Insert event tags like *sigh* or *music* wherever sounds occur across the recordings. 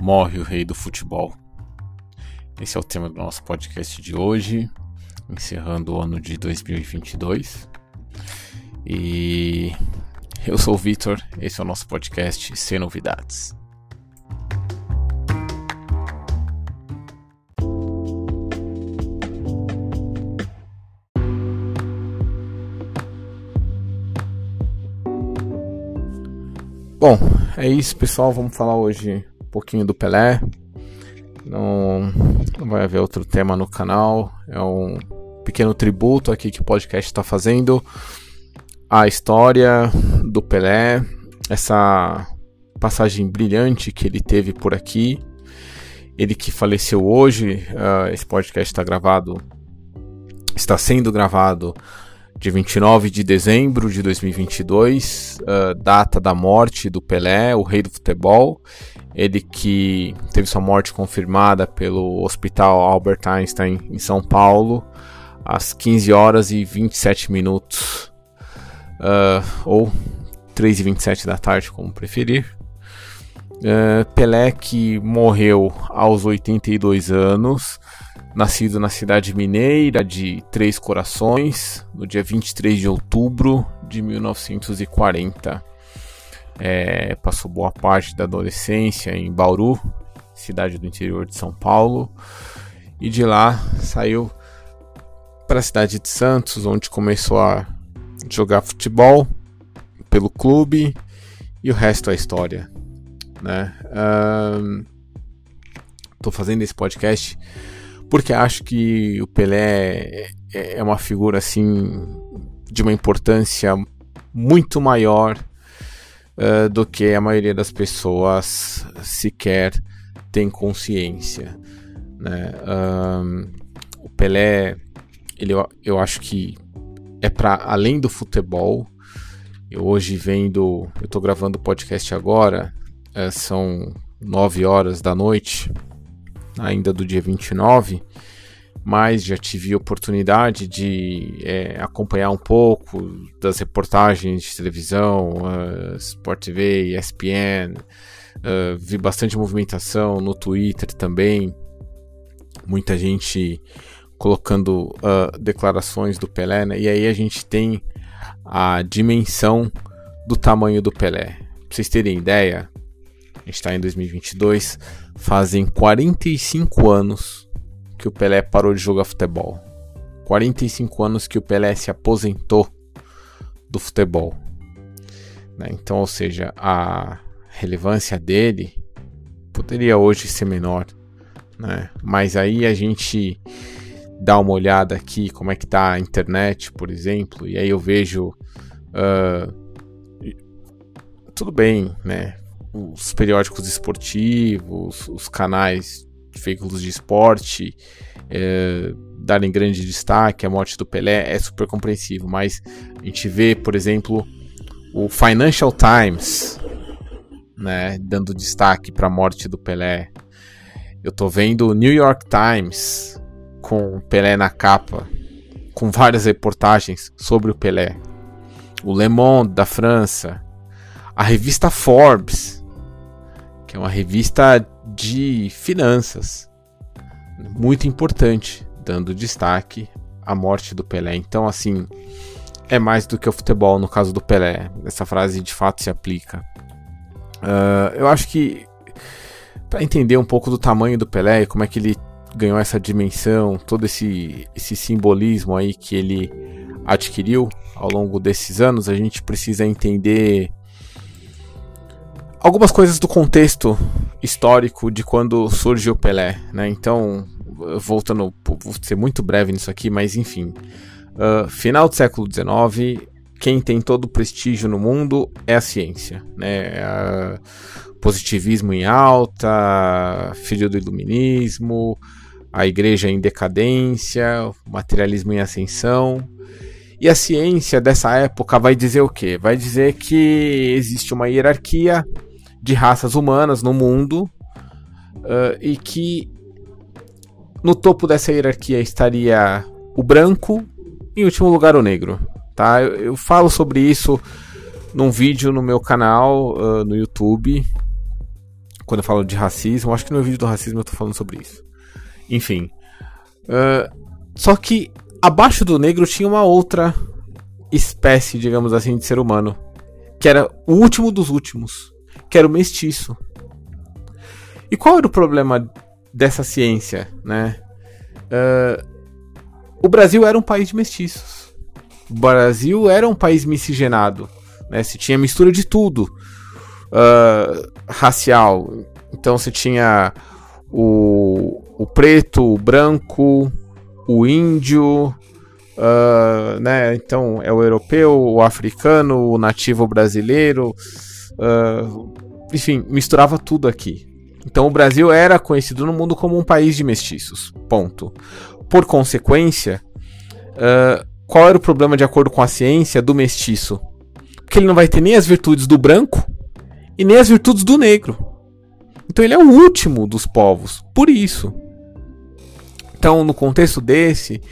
morre o rei do futebol. Esse é o tema do nosso podcast de hoje, encerrando o ano de 2022. E eu sou o Vitor, esse é o nosso podcast Sem Novidades. Bom, é isso, pessoal. Vamos falar hoje pouquinho do Pelé. Não, não vai haver outro tema no canal. É um pequeno tributo aqui que o podcast está fazendo à história do Pelé, essa passagem brilhante que ele teve por aqui. Ele que faleceu hoje. Uh, esse podcast está gravado, está sendo gravado de 29 de dezembro de 2022, uh, data da morte do Pelé, o rei do futebol. Ele que teve sua morte confirmada pelo Hospital Albert Einstein em São Paulo, às 15 horas e 27 minutos, uh, ou 3 e 27 da tarde, como preferir. Uh, Pelé que morreu aos 82 anos, nascido na cidade mineira de Três Corações, no dia 23 de outubro de 1940. É, passou boa parte da adolescência em Bauru, cidade do interior de São Paulo, e de lá saiu para a cidade de Santos, onde começou a jogar futebol pelo clube e o resto é história. Né? Estou fazendo esse podcast porque acho que o Pelé é, é uma figura assim de uma importância muito maior uh, do que a maioria das pessoas sequer tem consciência. Né? o Pelé, ele, eu acho que é para além do futebol. Eu hoje vendo, eu estou gravando o podcast agora, uh, são 9 horas da noite ainda do dia 29, mas já tive oportunidade de é, acompanhar um pouco das reportagens de televisão, uh, Sport TV, ESPN, uh, vi bastante movimentação no Twitter também, muita gente colocando uh, declarações do Pelé, né? e aí a gente tem a dimensão do tamanho do Pelé. Pra vocês terem ideia, a gente está em 2022, fazem 45 anos que o Pelé parou de jogar futebol. 45 anos que o Pelé se aposentou do futebol. Né? Então, ou seja, a relevância dele poderia hoje ser menor, né? Mas aí a gente dá uma olhada aqui como é que tá a internet, por exemplo, e aí eu vejo uh, tudo bem, né? os periódicos esportivos, os canais veículos de esporte é, darem grande destaque à morte do Pelé é super compreensível, mas a gente vê, por exemplo, o Financial Times né, dando destaque para a morte do Pelé. Eu tô vendo o New York Times com o Pelé na capa, com várias reportagens sobre o Pelé. O Le Monde da França, a revista Forbes que é uma revista de finanças, muito importante, dando destaque à morte do Pelé. Então, assim, é mais do que o futebol no caso do Pelé. Essa frase de fato se aplica. Uh, eu acho que para entender um pouco do tamanho do Pelé como é que ele ganhou essa dimensão, todo esse, esse simbolismo aí que ele adquiriu ao longo desses anos, a gente precisa entender algumas coisas do contexto histórico de quando surge o Pelé, né? Então, voltando, vou ser muito breve nisso aqui, mas enfim, uh, final do século XIX, quem tem todo o prestígio no mundo é a ciência, né? Uh, positivismo em alta, filho do iluminismo, a igreja em decadência, materialismo em ascensão. E a ciência dessa época vai dizer o quê? Vai dizer que existe uma hierarquia de raças humanas no mundo uh, e que no topo dessa hierarquia estaria o branco e em último lugar o negro. Tá? Eu, eu falo sobre isso num vídeo no meu canal uh, no YouTube quando eu falo de racismo, acho que no vídeo do racismo eu tô falando sobre isso. Enfim. Uh, só que abaixo do negro tinha uma outra espécie, digamos assim, de ser humano. Que era o último dos últimos. Que era o mestiço. E qual era o problema dessa ciência, né? Uh, o Brasil era um país de mestiços. O Brasil era um país miscigenado. Né? Se tinha mistura de tudo. Uh, racial. Então você tinha o, o preto, o branco, o índio, uh, né? Então é o europeu, o africano, o nativo brasileiro, uh, enfim, misturava tudo aqui. Então o Brasil era conhecido no mundo como um país de mestiços. Ponto. Por consequência, uh, qual era o problema de acordo com a ciência do mestiço? Que ele não vai ter nem as virtudes do branco e nem as virtudes do negro. Então ele é o último dos povos. Por isso. Então, no contexto desse,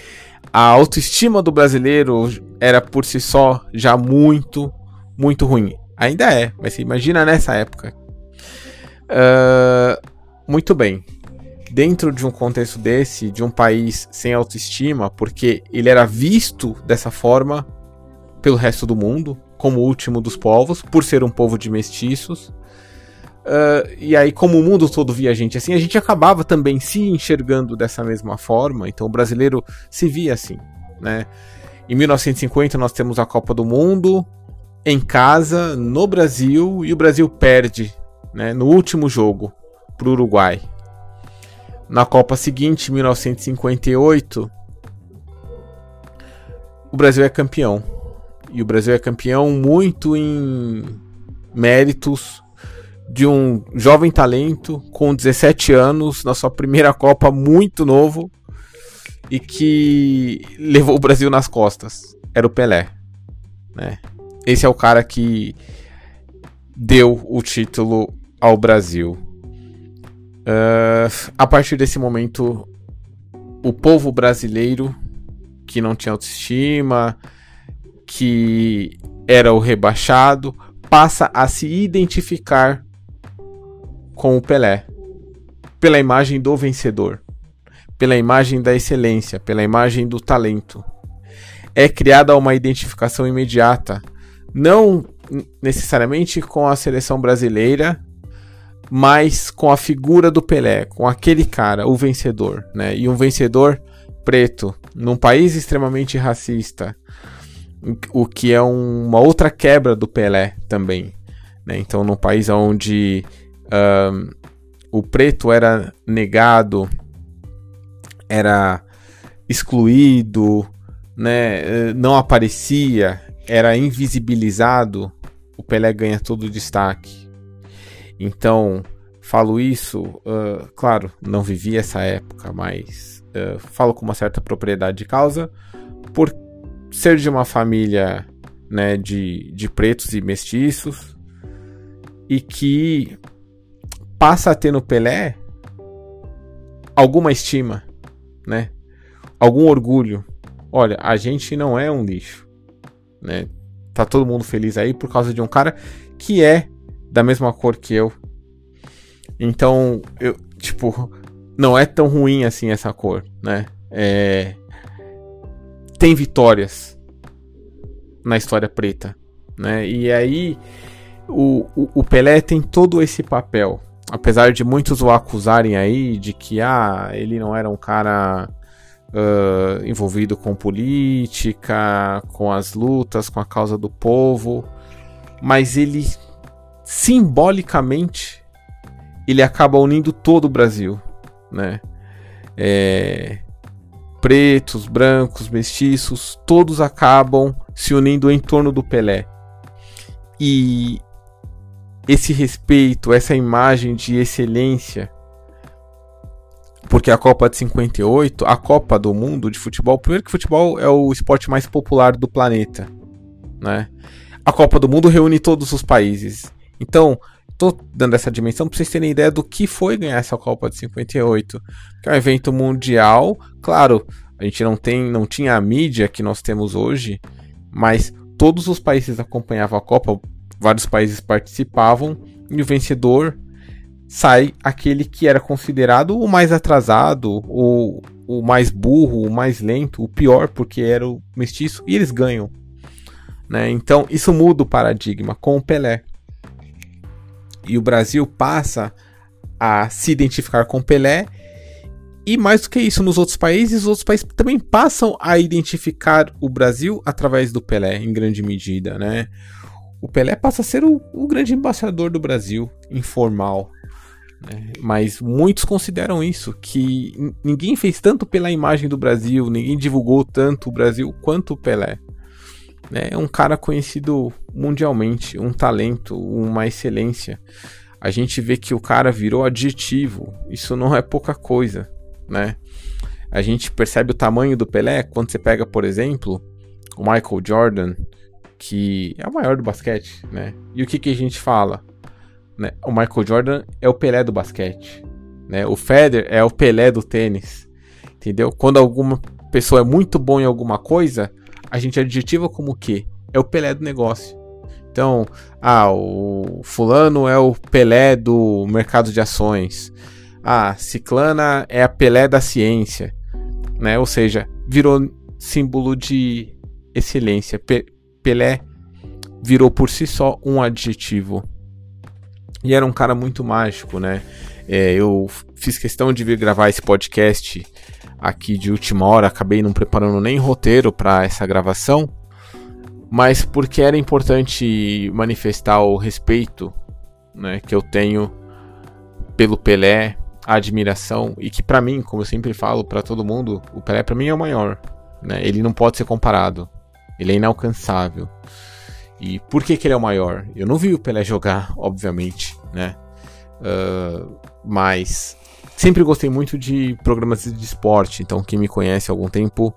a autoestima do brasileiro era por si só já muito, muito ruim. Ainda é, mas você imagina nessa época. Uh, muito bem. Dentro de um contexto desse, de um país sem autoestima, porque ele era visto dessa forma pelo resto do mundo, como o último dos povos, por ser um povo de mestiços. Uh, e aí, como o mundo todo via a gente assim, a gente acabava também se enxergando dessa mesma forma. Então, o brasileiro se via assim, né? Em 1950 nós temos a Copa do Mundo em casa no Brasil e o Brasil perde, né, no último jogo para o Uruguai. Na Copa seguinte, 1958, o Brasil é campeão. E o Brasil é campeão muito em méritos de um jovem talento com 17 anos na sua primeira Copa, muito novo e que levou o Brasil nas costas. Era o Pelé, né? Esse é o cara que deu o título ao Brasil. Uh, a partir desse momento, o povo brasileiro que não tinha autoestima, que era o rebaixado, passa a se identificar com o Pelé, pela imagem do vencedor, pela imagem da excelência, pela imagem do talento. É criada uma identificação imediata, não necessariamente com a seleção brasileira, mas com a figura do Pelé, com aquele cara, o vencedor, né? E um vencedor preto, num país extremamente racista, o que é um, uma outra quebra do Pelé também. Né? Então, num país onde um, o preto era negado, era excluído, né, não aparecia, era invisibilizado, o Pelé ganha todo o destaque. Então, falo isso, uh, claro, não vivi essa época, mas uh, falo com uma certa propriedade de causa, por ser de uma família né, de, de pretos e mestiços, e que passa a ter no Pelé alguma estima, né? Algum orgulho. Olha, a gente não é um lixo, né? Tá todo mundo feliz aí por causa de um cara que é da mesma cor que eu. Então, eu, tipo, não é tão ruim assim essa cor, né? É... Tem vitórias na história preta, né? E aí o, o, o Pelé tem todo esse papel, apesar de muitos o acusarem aí de que ah, ele não era um cara uh, envolvido com política, com as lutas, com a causa do povo, mas ele simbolicamente ele acaba unindo todo o Brasil, né? É, pretos, brancos, mestiços, todos acabam se unindo em torno do Pelé. E esse respeito, essa imagem de excelência. Porque a Copa de 58, a Copa do Mundo de futebol, primeiro que futebol é o esporte mais popular do planeta, né? A Copa do Mundo reúne todos os países. Então, tô dando essa dimensão para vocês terem ideia do que foi ganhar essa Copa de 58, que é um evento mundial. Claro, a gente não tem, não tinha a mídia que nós temos hoje, mas todos os países acompanhavam a Copa vários países participavam e o vencedor sai aquele que era considerado o mais atrasado, o, o mais burro, o mais lento, o pior, porque era o mestiço, e eles ganham. Né? Então isso muda o paradigma com o Pelé. E o Brasil passa a se identificar com Pelé. E mais do que isso, nos outros países, os outros países também passam a identificar o Brasil através do Pelé, em grande medida, né? O Pelé passa a ser o, o grande embaixador do Brasil, informal. Né? Mas muitos consideram isso, que ninguém fez tanto pela imagem do Brasil, ninguém divulgou tanto o Brasil quanto o Pelé. Né? É um cara conhecido mundialmente, um talento, uma excelência. A gente vê que o cara virou adjetivo, isso não é pouca coisa, né? A gente percebe o tamanho do Pelé quando você pega, por exemplo, o Michael Jordan, que é o maior do basquete, né? E o que, que a gente fala? Né? O Michael Jordan é o Pelé do basquete, né? O Federer é o Pelé do tênis, entendeu? Quando alguma pessoa é muito bom em alguma coisa, a gente adjetiva como o quê? É o Pelé do negócio. Então, ah, o fulano é o Pelé do mercado de ações. Ah, Ciclana é a Pelé da ciência, né? Ou seja, virou símbolo de excelência. Pe Pelé virou por si só um adjetivo. E era um cara muito mágico, né? É, eu fiz questão de vir gravar esse podcast aqui de última hora, acabei não preparando nem roteiro para essa gravação, mas porque era importante manifestar o respeito né, que eu tenho pelo Pelé, a admiração e que para mim, como eu sempre falo para todo mundo, o Pelé para mim é o maior, né? Ele não pode ser comparado. Ele é inalcançável. E por que, que ele é o maior? Eu não vi o Pelé jogar, obviamente, né? Uh, mas sempre gostei muito de programas de esporte. Então, quem me conhece há algum tempo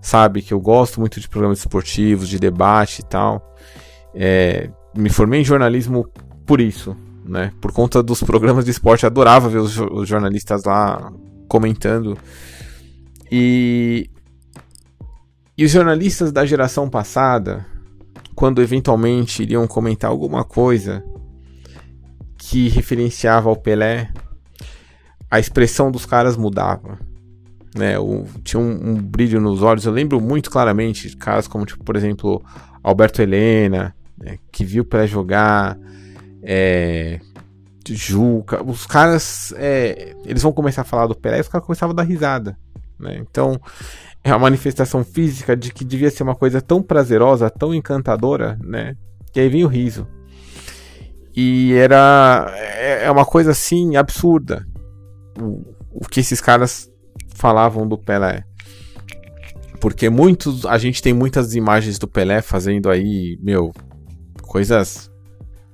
sabe que eu gosto muito de programas esportivos, de debate e tal. É, me formei em jornalismo por isso, né? Por conta dos programas de esporte, adorava ver os, os jornalistas lá comentando. E e os jornalistas da geração passada, quando eventualmente iriam comentar alguma coisa que referenciava ao Pelé, a expressão dos caras mudava. Né, o, tinha um, um, brilho nos olhos. Eu lembro muito claramente de casos como, tipo, por exemplo, Alberto Helena, né, que viu Pelé jogar, é, Juca. Os caras, é, eles vão começar a falar do Pelé e os caras começavam a dar risada. Né? Então, é uma manifestação física de que devia ser uma coisa tão prazerosa, tão encantadora, né? E aí vem o riso. E era é, é uma coisa assim absurda o, o que esses caras falavam do Pelé. Porque muitos, a gente tem muitas imagens do Pelé fazendo aí, meu, coisas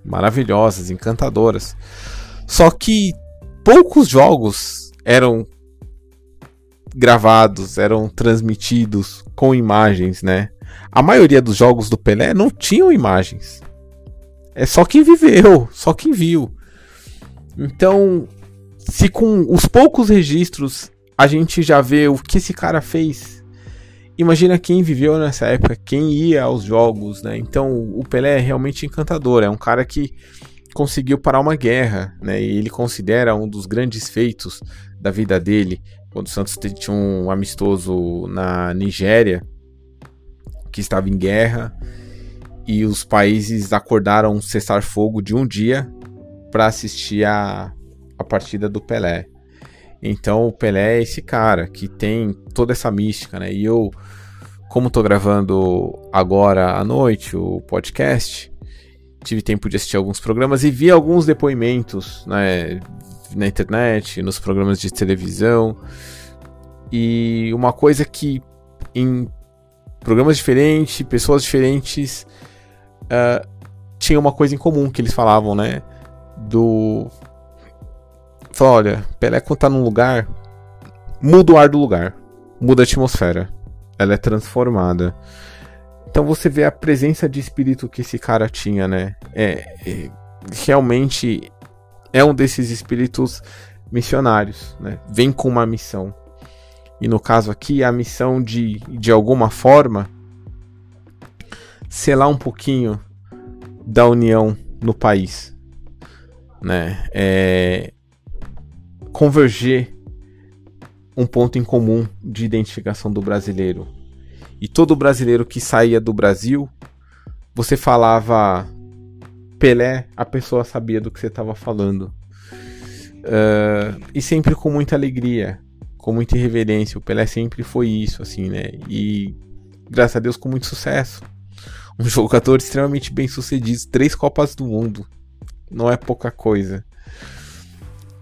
maravilhosas, encantadoras. Só que poucos jogos eram gravados, eram transmitidos com imagens, né? A maioria dos jogos do Pelé não tinham imagens. É só quem viveu, só quem viu. Então, se com os poucos registros a gente já vê o que esse cara fez, imagina quem viveu nessa época, quem ia aos jogos, né? Então, o Pelé é realmente encantador, é um cara que conseguiu parar uma guerra, né? E ele considera um dos grandes feitos da vida dele quando o Santos tinha um amistoso na Nigéria, que estava em guerra, e os países acordaram cessar fogo de um dia para assistir a, a partida do Pelé. Então o Pelé é esse cara que tem toda essa mística, né? E eu, como tô gravando agora à noite o podcast, tive tempo de assistir alguns programas e vi alguns depoimentos, né? Na internet, nos programas de televisão. E uma coisa que em programas diferentes, pessoas diferentes, uh, tinha uma coisa em comum que eles falavam, né? Do. Fala, olha, Pelé quando tá num lugar, muda o ar do lugar, muda a atmosfera, ela é transformada. Então você vê a presença de espírito que esse cara tinha, né? É, é realmente é um desses espíritos missionários, né? Vem com uma missão. E no caso aqui, a missão de, de alguma forma, selar um pouquinho da união no país. Né? É, converger um ponto em comum de identificação do brasileiro. E todo brasileiro que saía do Brasil, você falava Pelé, a pessoa sabia do que você estava falando. Uh, e sempre com muita alegria, com muita irreverência. O Pelé sempre foi isso, assim, né? E graças a Deus com muito sucesso. Um *laughs* jogador extremamente bem sucedido, três Copas do Mundo. Não é pouca coisa.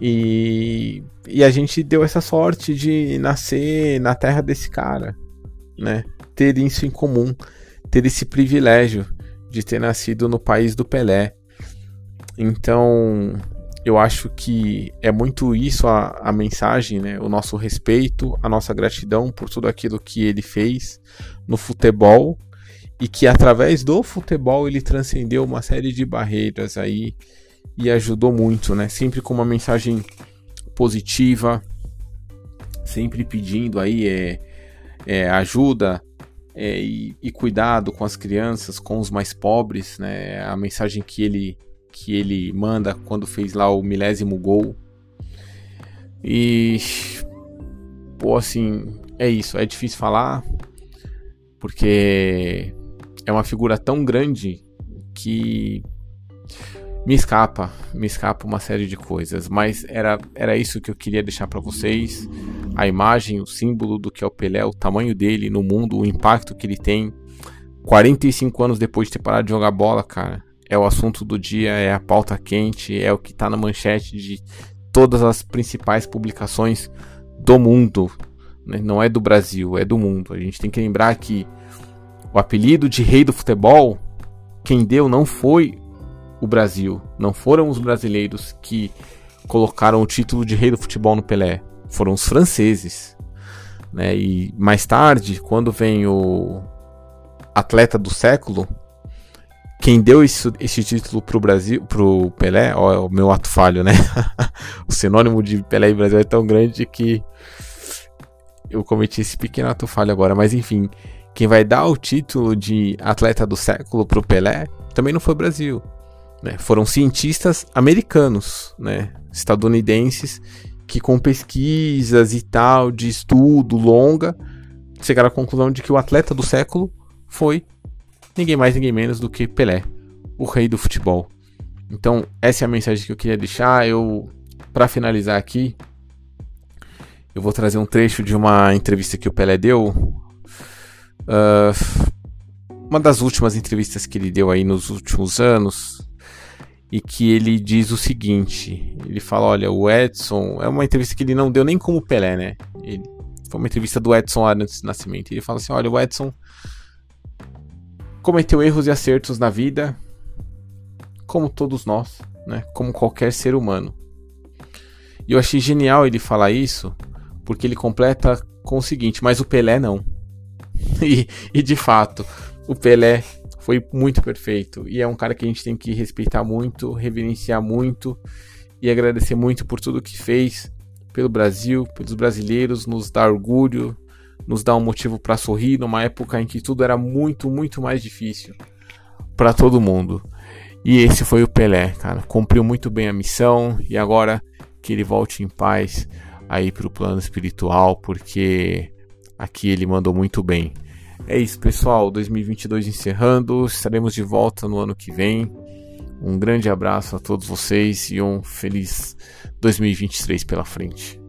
E, e a gente deu essa sorte de nascer na terra desse cara, né? Ter isso em comum, ter esse privilégio de ter nascido no país do Pelé. Então, eu acho que é muito isso a, a mensagem, né? O nosso respeito, a nossa gratidão por tudo aquilo que ele fez no futebol e que através do futebol ele transcendeu uma série de barreiras aí e ajudou muito, né? Sempre com uma mensagem positiva, sempre pedindo aí é, é ajuda é, e, e, cuidado com as crianças, com os mais pobres, né? A mensagem que ele que ele manda quando fez lá o milésimo gol. E pô, assim, é isso, é difícil falar porque é uma figura tão grande que me escapa, me escapa uma série de coisas, mas era, era isso que eu queria deixar para vocês. A imagem, o símbolo do que é o Pelé, o tamanho dele no mundo, o impacto que ele tem. 45 anos depois de ter parado de jogar bola, cara. É o assunto do dia, é a pauta quente, é o que tá na manchete de todas as principais publicações do mundo. Né? Não é do Brasil, é do mundo. A gente tem que lembrar que o apelido de rei do futebol, quem deu não foi o Brasil. Não foram os brasileiros que colocaram o título de rei do futebol no Pelé. Foram os franceses. Né? E mais tarde, quando vem o atleta do século, quem deu esse, esse título pro Brasil, pro Pelé, ó, é o meu ato falho, né? *laughs* o sinônimo de Pelé e Brasil é tão grande que eu cometi esse pequeno ato falho agora, mas enfim, quem vai dar o título de atleta do século pro Pelé também não foi o Brasil, né? Foram cientistas americanos, né? estadunidenses, que com pesquisas e tal, de estudo longa, chegaram à conclusão de que o atleta do século foi ninguém mais, ninguém menos do que Pelé, o rei do futebol. Então, essa é a mensagem que eu queria deixar. Eu, para finalizar aqui, eu vou trazer um trecho de uma entrevista que o Pelé deu. Uh, uma das últimas entrevistas que ele deu aí nos últimos anos, e que ele diz o seguinte: ele fala, olha, o Edson é uma entrevista que ele não deu nem como Pelé, né? Ele, foi uma entrevista do Edson Arantes Nascimento. Ele fala assim: olha, o Edson cometeu erros e acertos na vida, como todos nós, né? Como qualquer ser humano. E eu achei genial ele falar isso, porque ele completa com o seguinte: mas o Pelé não. *laughs* e, e de fato, o Pelé foi muito perfeito. E é um cara que a gente tem que respeitar muito, reverenciar muito e agradecer muito por tudo que fez pelo Brasil, pelos brasileiros, nos dá orgulho, nos dá um motivo para sorrir numa época em que tudo era muito, muito mais difícil para todo mundo. E esse foi o Pelé, cara. Cumpriu muito bem a missão e agora que ele volte em paz aí para o plano espiritual, porque aqui ele mandou muito bem. É isso, pessoal. 2022 encerrando. Estaremos de volta no ano que vem. Um grande abraço a todos vocês e um feliz 2023 pela frente.